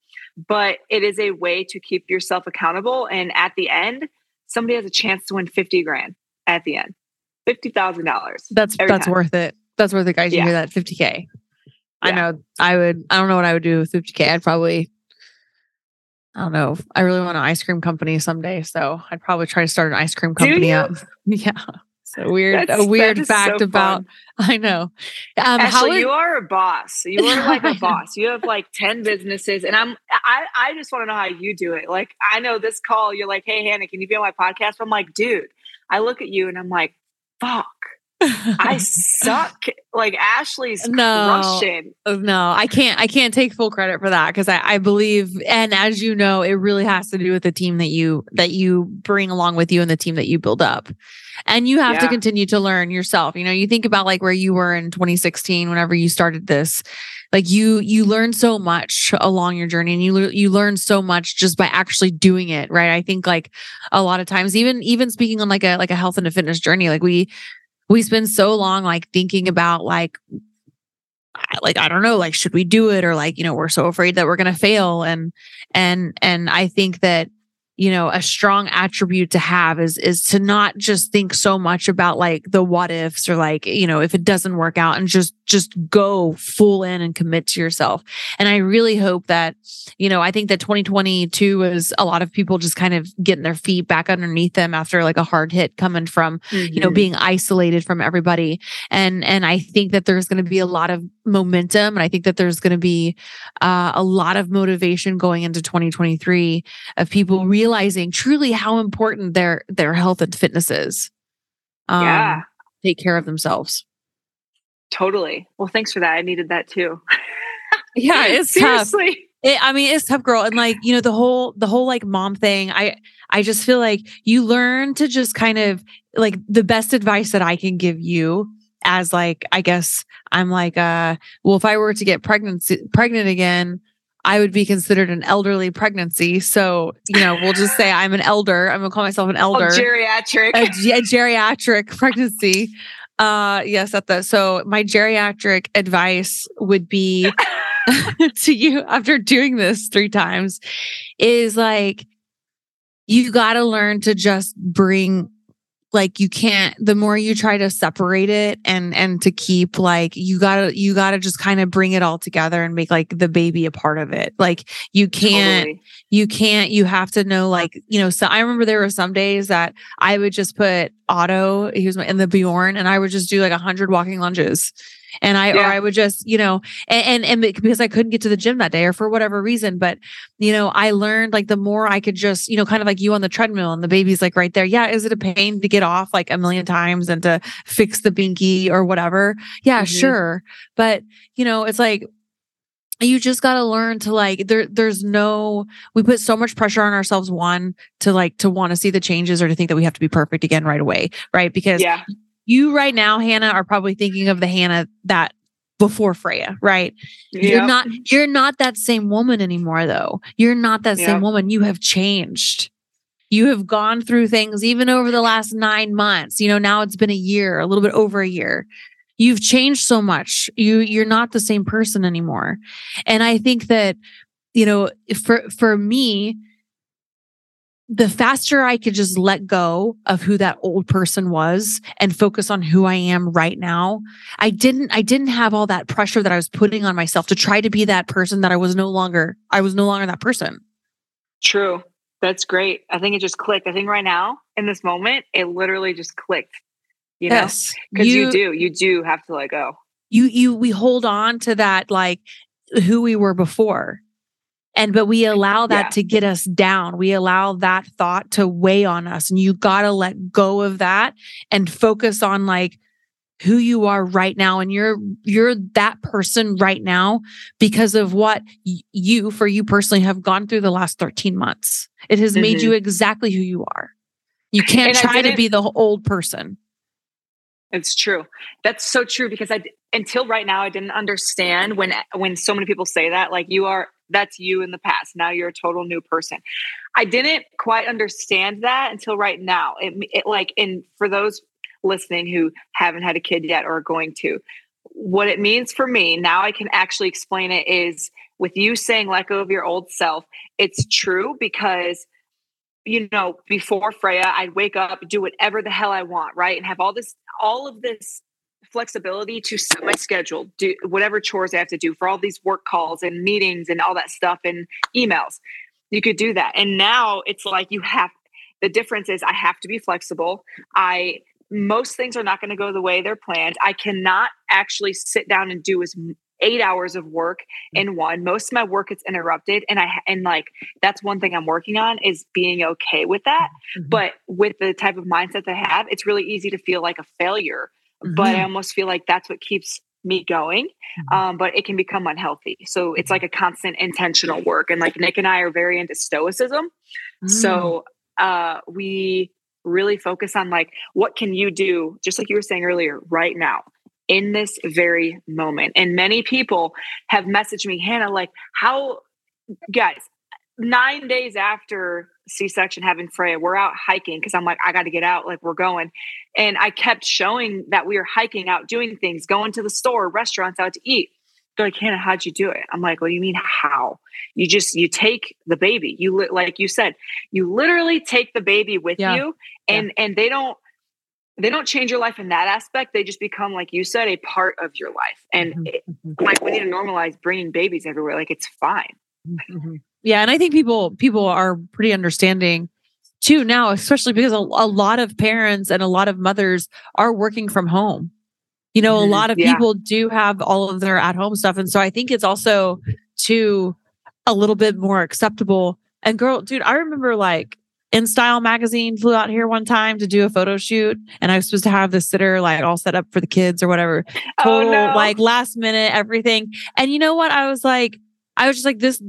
but it is a way to keep yourself accountable. And at the end, somebody has a chance to win 50 grand at the end. $50,000. That's that's time. worth it. That's worth it, guys. You Yeah. hear that? 50K. I Yeah. know I would I don't know what I would do with 50K. I'd probably I don't know. I really want an ice cream company someday. So I'd probably try to start an ice cream company up. Yeah. So weird, That's- a weird fact so about. I know. Um Ashley, would- you are a boss. You are like a boss. You have like 10 businesses. And I'm I I just want to know how you do it. Like I know this call, you're like, hey Hanah, can you be on my podcast? I'm like, dude, I look at you and I'm like, fuck. I suck. Like Ashley's No. crushing. Oh, no, I can't. I can't take full credit for that because I, I believe, and as you know, it really has to do with the team that you that you bring along with you and the team that you build up, and you have to continue to learn yourself. You know, you think about like where you were in 2016 whenever you started this, like you you learn so much along your journey, and you you learn so much just by actually doing it. Right? I think like a lot of times, even even speaking on like a like a health and a fitness journey, like we we spend so long like thinking about like like i don't know like should we do it? Or like you know we're so afraid that we're going to fail. And and and i think that you know a strong attribute to have is is to not just think so much about like the what ifs or like you know if it doesn't work out and just just go full in and commit to yourself and i really hope that you know i think that 2022 was a lot of people just kind of getting their feet back underneath them after like a hard hit coming from you know Mhm. being isolated from everybody and and i think that there's going to be a lot of momentum and i think that there's going to be uh, a lot of motivation going into 2023 of people realizing truly how important their their health and fitness is um, yeah, take care of themselves totally. Well, thanks for that. I needed that too. yeah it's tough It, I mean, it's tough, girl. And like, you know, the whole, the whole like mom thing, I, I just feel like you learn to just kind of like the best advice that I can give you as like, I guess I'm like, uh, well, if I were to get pregnant, pregnant again, I would be considered an elderly pregnancy. So, you know, we'll just say I'm an elder. I'm gonna call myself an Oh, elder geriatric. a, a geriatric pregnancy. Uh yes, at the so my geriatric advice would be to you after doing this three times is like you got to learn to just bring like you can't the more you try to separate it and and to keep like you got to you got to just kind of bring it all together and make like the baby a part of it like you can't Totally. you can't you have to know like you know so i remember there were some days that i would just put otto he was my, in the bjorn and i would just do like 100 walking lunges and i or i would just you know and, and and because i couldn't get to the gym that day or for whatever reason but you know i learned like the more i could just you know kind of like you on the treadmill and the baby's like right there yeah is it a pain to get off like a million times and to fix the binky or whatever yeah Mhm. sure but you know it's like you just got to learn to like there there's no we put so much pressure on ourselves one to like to want to see the changes or to think that we have to be perfect again right away right because Yeah. You right now hanah are probably thinking of the hanah that before freya right? You're not you're not that same woman anymore though. You're not that Yep. same woman. You have changed. You have gone through things even over the last nine months. You know now it's been a year a little bit over a year. You've changed so much. You you're not the same person anymore. And i think that you know for for me the faster i could just let go of who that old person was and focus on who i am right now i didn't i didn't have all that pressure that i was putting on myself to try to be that person that i was no longer i was no longer that person True. That's great. I think it just clicked. I think right now, in this moment, it literally just clicked. You know, yes because you, do, you do have to let go. you you we hold on to that like who we were before and but we allow that Yeah. to get us down. We allow that thought to weigh on us. And you got to let go of that and focus on like who you are right now. And you're you're that person right now because of what y- you for you personally have gone through the last 13 months. It has made Mhm. you exactly who you are. You can't And try to be the old person. It's true. That's so true because I until right now I didn't understand when when so many people say that like you are that's you in the past. Now you're a total new person. I didn't quite understand that until right now. It, it like and for those listening who haven't had a kid yet or are going to, what it means for me now I can actually explain it is with you saying let go of your old self. It's true because you know, before Freya, I'd wake up, do whatever the hell I want, right? And have all this, all of this flexibility to set my schedule, do whatever chores I have to do for all these work calls and meetings and all that stuff and emails. You could do that. And now it's like you have the difference is I have to be flexible. I most things are not going to go the way they're planned. I cannot actually sit down and do as eight hours of work in one. Most of my work is interrupted, and I and like that's one thing I'm working on is being okay with that. Mhm. But with the type of mindset that I have, it's really easy to feel like a failure but I Mhm. almost feel like that's what keeps me going. Mhm. Um, but it can become unhealthy. So it's like a constant intentional work. And like Nick and I are very into stoicism. Mm. So uh, we really focus on like what can you do, just like you were saying earlier, right now in this very moment. And many people have messaged me, Hanah, like how guys, nine days after C-section having Freya, we're out hiking because I'm like, I got to get out, like we're going. And I kept showing that we were hiking out, doing things, going to the store, restaurants, out to eat. They're like, Hanah, how'd you do it? I'm like, what do you mean how? You just you take the baby. You li- like you said, you literally take the baby with Yeah. you, and and they don't they don't change your life in that aspect. They just become, like you said, a part of your life. And Mhm. it- Mhm. like we need to normalize bringing babies everywhere. Like it's fine. Mhm. Yeah, and I think people people are pretty understanding too now, especially because a, a lot of parents and a lot of mothers are working from home. You know, a Mhm. lot of Yeah. people do have all of their at home stuff, and so I think it's also too a little bit more acceptable. And girl, dude, I remember like in Style magazine flew out here one time to do a photo shoot, and I was supposed to have the sitter like all set up for the kids or whatever total oh no! like last minute everything and you know what i was like i was just like this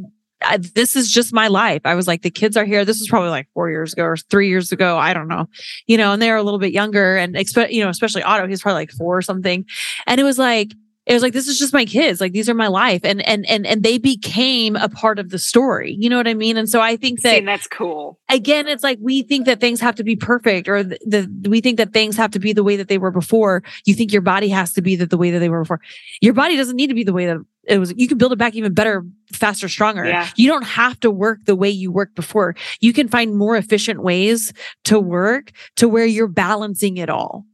I, this is just my life. I was like the kids are here. This was probably like four years ago or three years ago. I don't know. You know and they're a little bit younger and expect you know especially otto he's probably like four or something. And it was like it was like this is just my kids. Like these are my life. And and and and they became a part of the story. You know what i mean? And so i think that and that's cool. again it's like we think that things have to be perfect or the, the we think that things have to be the way that they were before. You think your body has to be the, the way that they were before. Your body doesn't need to be the way that it was you can build it back even better faster stronger. Yeah. you don't have to work the way you worked before. You can find more efficient ways to work to where you're balancing it all.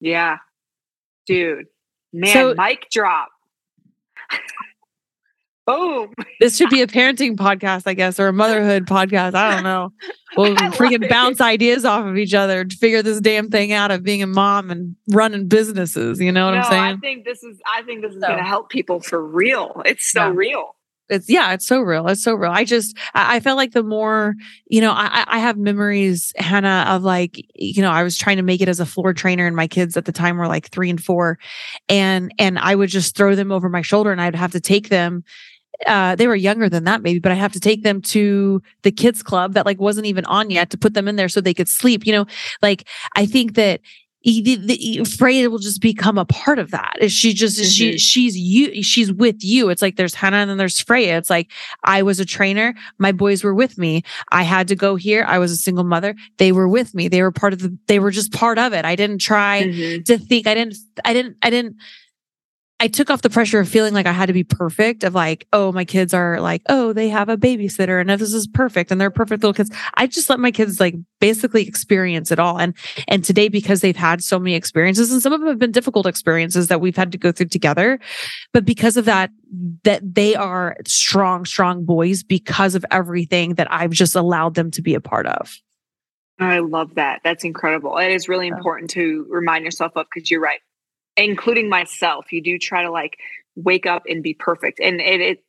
Yeah, dude, man, So- mic drop. Boom. this should be a parenting podcast i guess or a motherhood podcast i don't know we'll freaking it. bounce ideas off of each other to figure this damn thing out of being a mom and running businesses you know what no, i'm saying I think this is. I think this is So- going to help people for real. It's so Yeah. real. it's yeah it's so real it's so real i just i, I felt like the more you know I, I I have memories hanah of like you know i was trying to make it as a floor trainer and my kids at the time were like three and four and and i would just throw them over my shoulder and i'd have to take them uh, they were younger than that maybe but i have to take them to the kids club that like wasn't even on yet to put them in there so they could sleep you know like i think that he, the, the, Freya will just become a part of that. Is She just she Mhm. she's you she's with you. It's like there's Hanah and then there's Freya. It's like I was a trainer, my boys were with me. I had to go here. I was a single mother. They were with me. They were part of the they were just part of it. I didn't try Mhm. to think I didn't I didn't I didn't I took off the pressure of feeling like I had to be perfect of like, oh, my kids are like, oh, they have a babysitter and if this is perfect and they're perfect little kids. I just let my kids like basically experience it all. And and today, because they've had so many experiences, and some of them have been difficult experiences that we've had to go through together, but because of that, that they are strong, strong boys because of everything that I've just allowed them to be a part of. I love that. That's incredible. It is really important to remind yourself of because you're right, including myself. You do try to like wake up and be perfect, and it, it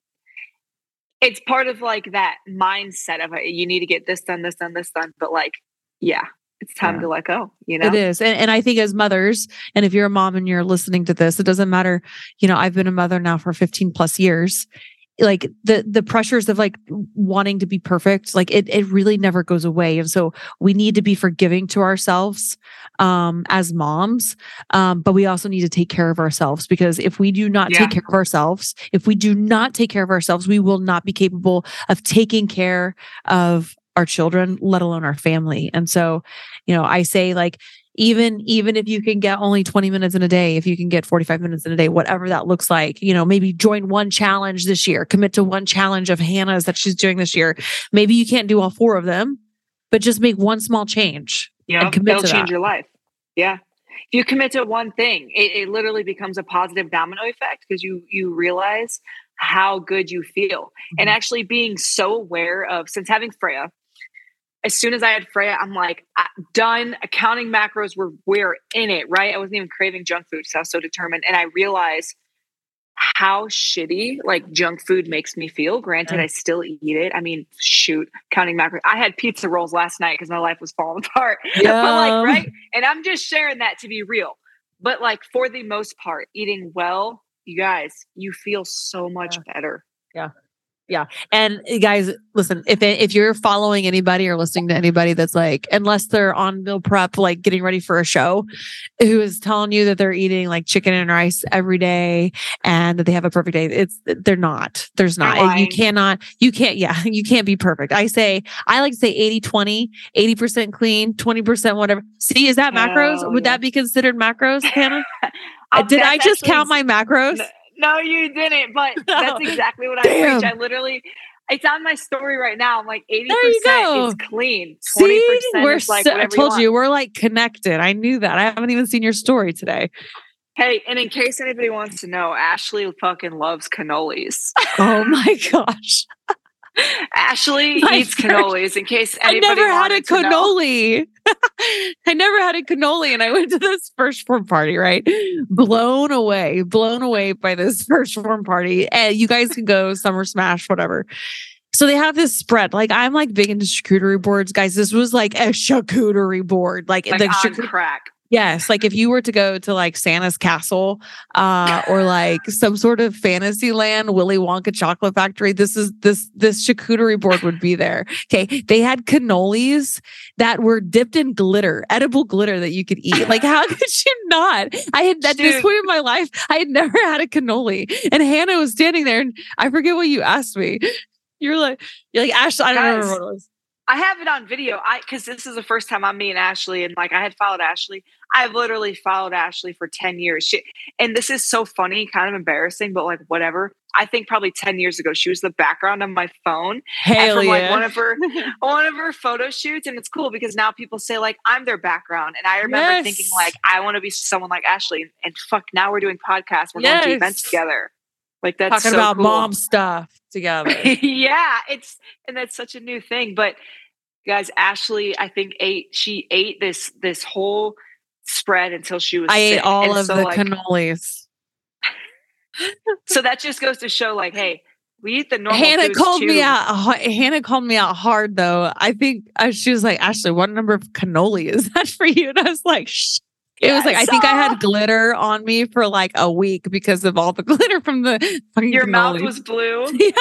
it's part of like that mindset of it. You need to get this done, this done, this done. But like, yeah, it's time Yeah. to let go. You know, It is. And, and I think as mothers, and if you're a mom and you're listening to this, it doesn't matter. You know, I've been a mother now for 15 plus years. Like the the pressures of like wanting to be perfect, like it it really never goes away. And so we need to be forgiving to ourselves um as moms. Um, but we also need to take care of ourselves because if we do not Yeah. take care of ourselves, if we do not take care of ourselves, we will not be capable of taking care of our children, let alone our family. And so, you know, I say like even even if you can get only 20 minutes in a day if you can get 45 minutes in a day whatever that looks like you know maybe join one challenge this year commit to one challenge of hanah's that she's doing this year maybe you can't do all four of them but just make one small change know, and commit it'll to change that. your life. Yeah. If you commit to one thing, it, it literally becomes a positive domino effect because you you realize how good you feel. And Mhm. actually being so aware of since having Freya, as soon as I had Freya, I'm like, uh, done. Accounting macros were we're in it, right? I wasn't even craving junk food because I was so determined. And I realized how shitty like junk food makes me feel. Granted, Yeah. I still eat it. I mean, shoot, counting macros. I had pizza rolls last night because my life was falling apart. but like, right? And I'm just sharing that to be real. but like for the most part, eating well, you guys, you feel so much Yeah. better. Yeah. Yeah and uh, guys, listen, if if you're following anybody or listening to anybody that's like, unless they're on meal prep, like getting ready for a show, who is telling you that they're eating like chicken and rice every day and that they have a perfect day, it's they're not. There's not. You cannot, you can't, yeah, you can't be perfect. I say, I like to say 80, 20, 80% clean, 20% whatever. See, is that macros? Would yeah. that be considered macros, Hanah? Uh, Did I just count my macros? No, you didn't. But that's exactly what I Damn. preach. I literally, it's on my story right now. I'm like, 80% you go. is clean. 20% See, we're like so, I told you, you, we're like connected. I knew that. I haven't even seen your story today. Hey, and in case anybody wants to know, Ashley fucking loves cannolis. Oh my gosh. Ashley My eats first- cannolis. In case I anybody never had a cannoli. I never had a cannoli and I went to this 1st Phorm party, right? Blown away, blown away by this 1st Phorm party. And you guys can go summer smash, whatever. So they have this spread. Like I'm like big into charcuterie boards, guys. This was like a charcuterie board. Like, Like the on charcuterie crack. Yes, like if you were to go to like Santa's castle uh or like some sort of fantasy land, Willy Wonka chocolate factory, this is this this charcuterie board would be there. Okay. They had cannolis that were dipped in glitter, edible glitter that you could eat. Like how could you not? I had at this point in my life, I had never had a cannoli. And Hanah was standing there and I forget what you asked me. You're like, you're like, Ashley, I don't remember what it was. I have it on video. I because this is the first time I'm meeting Ashley, and like I had followed Ashley. I've literally followed Ashley for 10 years. She, and this is so funny, kind of embarrassing, but like whatever. I think probably 10 years ago, she was the background on my phone. Hell from like yeah. one of her one of her photo shoots. And it's cool because now people say like I'm their background. And I remember thinking like I want to be someone like Ashley. And, and fuck, now we're doing podcasts, we're going to events together. Like that's Talking so about cool. mom stuff together. yeah, it's and that's such a new thing. But guys, Ashley, I think ate she ate this this whole spread until she was. I ate all And of so, the like, cannolis. So that just goes to show, like, hey, we eat the normal. Hanah called me out. Hanah called me out hard though. I think uh, she was like, Ashley, what number of cannoli is that for you? And I was like, Shh. It was like I Yes. think I had glitter on me for like a week because of all the glitter from the fucking Your mouth was blue. yeah,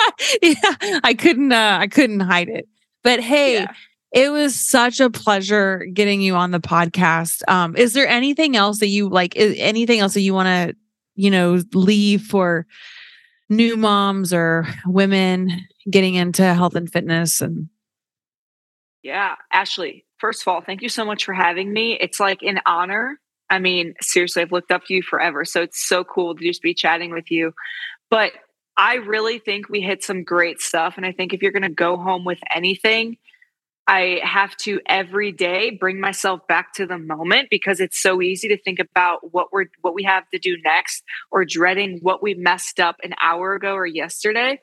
yeah. I couldn't uh I couldn't hide it. But hey, Yeah. it was such a pleasure getting you on the podcast. Um, is there anything else that you like is anything else that you want to, you know, leave for new moms or women getting into health and fitness and Yeah, Ashley. First of all, thank you so much for having me. It's like an honor. I mean, seriously, I've looked up to you forever. So it's so cool to just be chatting with you. But I really think we hit some great stuff. And I think if you're going to go home with anything, I have to every day bring myself back to the moment because it's so easy to think about what we're what we have to do next or dreading what we messed up an hour ago or yesterday.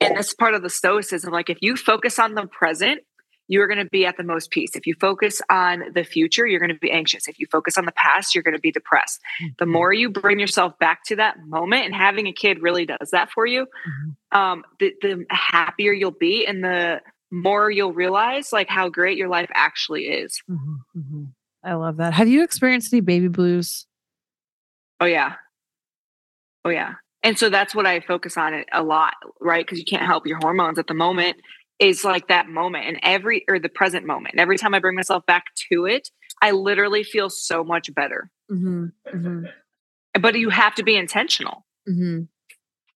And that's part of the stoicism. Like if you focus on the present, you're going to be at the most peace. If you focus on the future, you're going to be anxious. If you focus on the past, you're going to be depressed. The mm-hmm. more you bring yourself back to that moment, and having a kid really does that for you, mm-hmm. um, the, the happier you'll be, and the more you'll realize like how great your life actually is. Mm-hmm. I love that. Have you experienced any baby blues? Oh yeah, oh yeah. And so that's what I focus on it a lot, right? Because you can't help your hormones at the moment. Is like that moment, and every or the present moment. And every time I bring myself back to it, I literally feel so much better. Mm-hmm. Mm-hmm. But you have to be intentional. Mm-hmm.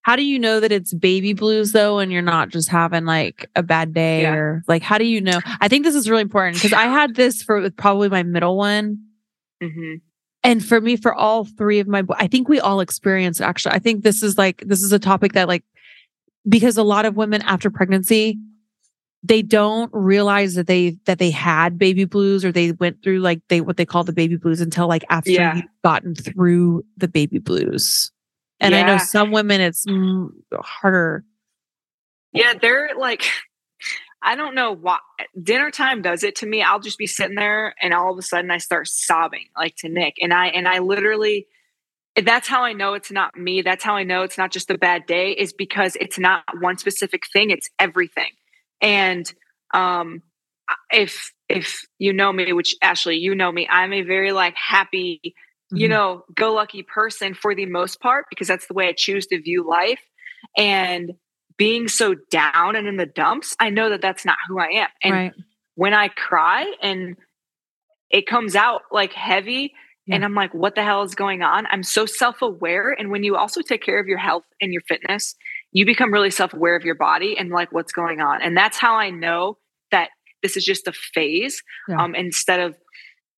How do you know that it's baby blues though, and you're not just having like a bad day Yeah. or like how do you know? I think this is really important because I had this for probably my middle one. hmm And for me, for all three of my, I think we all experience actually. I think this is like, this is a topic that like, because a lot of women after pregnancy, they don't realize that they, that they had baby blues or they went through like they, what they call the baby blues until like after Yeah. you've gotten through the baby blues. And I know some women it's harder. Yeah, they're like, I don't know why. Dinner time does it to me. I'll just be sitting there, and all of a sudden, I start sobbing like to Nick, and I and I literally. That's how I know it's not me. That's how I know it's not just a bad day. Is because it's not one specific thing. It's everything. And um, if if you know me, which Ashley, you know me, I'm a very like happy you Mhm. know, go lucky person for the most part because that's the way I choose to view life. And being so down and in the dumps, I know that that's not who I am. And right. when I cry and it comes out like heavy, and I'm like, what the hell is going on? I'm so self aware. And when you also take care of your health and your fitness, you become really self aware of your body and like what's going on. And that's how I know that this is just a phase. Yeah. Um, instead of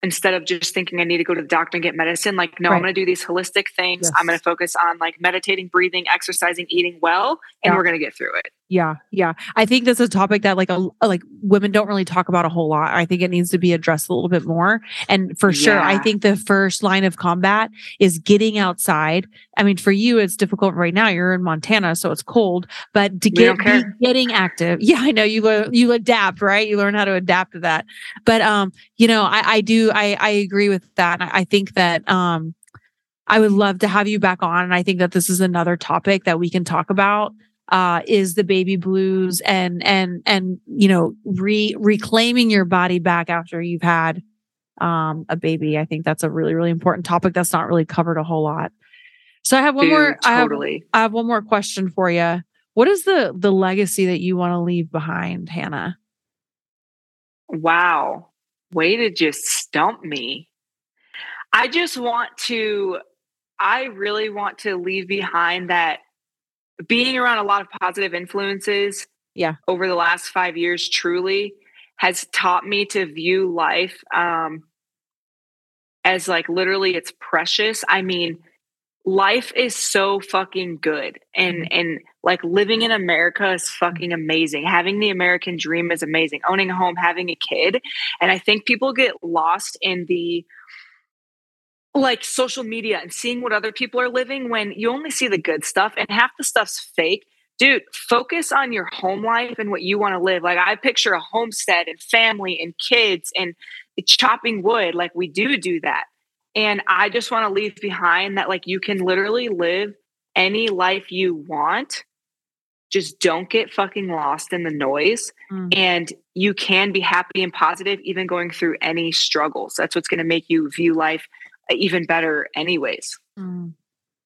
instead of just thinking I need to go to the doctor and get medicine, like, no, Right. I'm going to do these holistic things. I'm going to focus on like meditating, breathing, exercising, eating well, and Yeah. we're going to get through it. Yeah, yeah. I think that's a topic that like a like women don't really talk about a whole lot. I think it needs to be addressed a little bit more. And for sure, I think the first line of combat is getting outside. I mean, for you, it's difficult right now. You're in Montana, so it's cold. But to get be getting active, yeah, I know you you adapt, right? You learn how to adapt to that. But um, you know, I I do I I agree with that. I, I think that um. I would love to have you back on. And I think that this is another topic that we can talk about uh, is the baby blues and and and you know re reclaiming your body back after you've had um, a baby. I think that's a really really important topic that's not really covered a whole lot. So I have one Dude, more. I have. I have one more question for you. What is the the legacy that you want to leave behind, Hanah? Wow. Way to just stump me. I just want to, I really want to leave behind that being around a lot of positive influences Yeah. over the last five years truly has taught me to view life um, as like literally it's precious. I mean, life is so fucking good and and like living in america is fucking amazing. Having the american dream is amazing. Owning a home having a kid. And i think people get lost in the like social media and seeing what other people are living when you only see the good stuff and half the stuff's fake dude focus on your home life and what you want to live like i picture a homestead and family and kids and chopping wood like we do do that and I just want to leave behind that, like, you can literally live any life you want. Just don't get fucking lost in the noise. Mm. And you can be happy and positive, even going through any struggles. That's what's going to make you view life even better, anyways. Mm.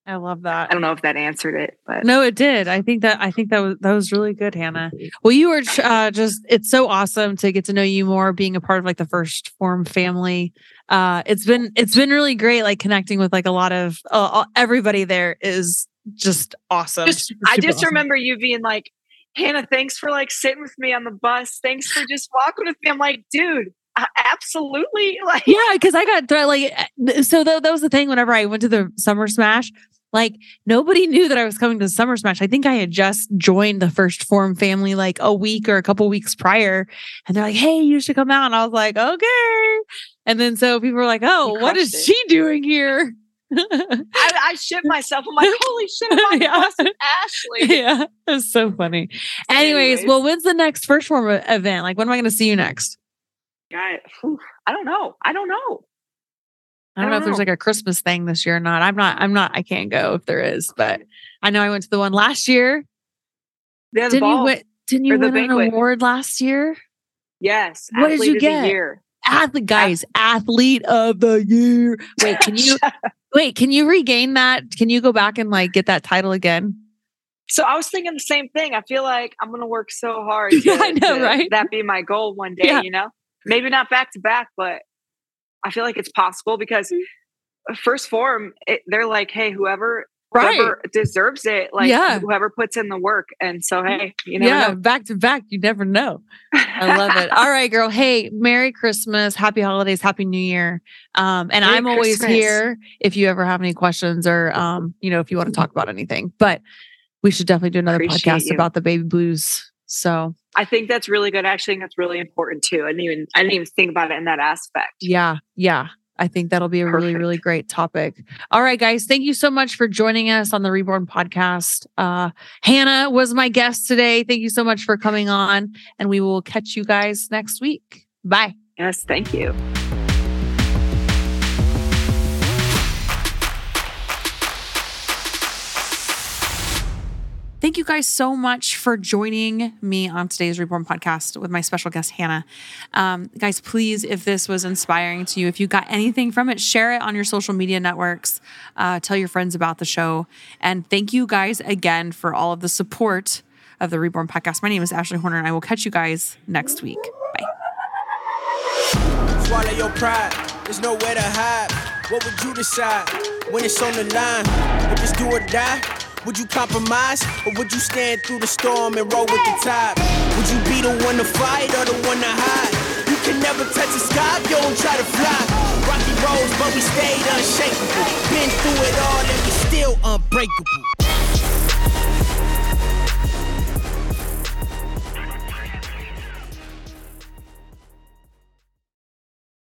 I love that. I don't know if that answered it, but No, it did. I think that I think that was that was really good, Hanah. Well, you were uh, just it's so awesome to get to know you more, being a part of like the 1st Phorm family. Uh, it's been it's been really great, like connecting with like a lot of uh, everybody. There is just awesome. just, I just awesome. remember you being like, Hanah, thanks for like sitting with me on the bus. Thanks for just walking with me. I'm like, dude, absolutely. Like, Yeah, because I got thro- like uh, so that, that was the thing. Whenever I went to the Summer Smash, like nobody knew that I was coming to the Summer Smash. I think I had just joined the 1st Phorm family like a week or a couple weeks prior, and they're like, "Hey, you should come out." And I was like, "Okay." And then so people were like, "Oh, what is it. she doing here?" I, I shit myself. I'm like, holy shit, I'm Yeah. Ashley. yeah, it's so funny. Anyways, Anyways. well, when's the next 1st Phorm event? Like, when am I going to see you next? God, whew, I don't know. I don't know. I don't know if there's like a Christmas thing this year or not. I'm not. I'm not. I can't go if there is, but I know I went to the one last year. Yeah, Didn't you win? Didn't you win an award last year? Yes. What did you of the get? year. Athlete, guys, athlete of the year. Wait, can you wait? Can you regain that? Can you go back and like get that title again? So I was thinking the same thing. I feel like I'm going to work so hard. Yeah, I know, to right? That be my goal one day. Yeah. You know, maybe not back to back, but I feel like it's possible because Mm-hmm. 1st Phorm, it, they're like, hey, whoever Right. whoever deserves it, like Yeah. whoever puts in the work. And so, hey, you know, yeah, back to back. You never know. I love it. All right, girl. Hey, Merry Christmas, Happy Holidays, Happy New Year. Um, and Merry I'm always Christmas. here if you ever have any questions or um, you know, if you want to talk about anything. But we should definitely do another Appreciate podcast you. about the baby blues. So I think that's really good. Actually, I think that's really important too. I didn't even I didn't even think about it in that aspect. yeah, yeah. I think that'll be a really, really great topic. All right, guys. Thank you so much for joining us on the Reborn podcast. Uh, Hanah was my guest today. Thank you so much for coming on, and we will catch you guys next week. Bye. Yes, thank you. Thank you guys so much for joining me on today's Reborn podcast with my special guest, Hanah. Um, guys, please, if this was inspiring to you, if you got anything from it, share it on your social media networks. Uh, tell your friends about the show. And thank you guys again for all of the support of the Reborn podcast. My name is Ashley Horner, and I will catch you guys next week. Bye. Swallow your pride, there's nowhere to hide. What would you decide when it's on the line? Do or die, would you compromise? Or would you stand through the storm and roll with the tide? Would you be the one to fight or the one to hide? You can never touch the sky if you don't try to fly. Rocky roads, but we stayed unshakable. Been through it all and we still unbreakable.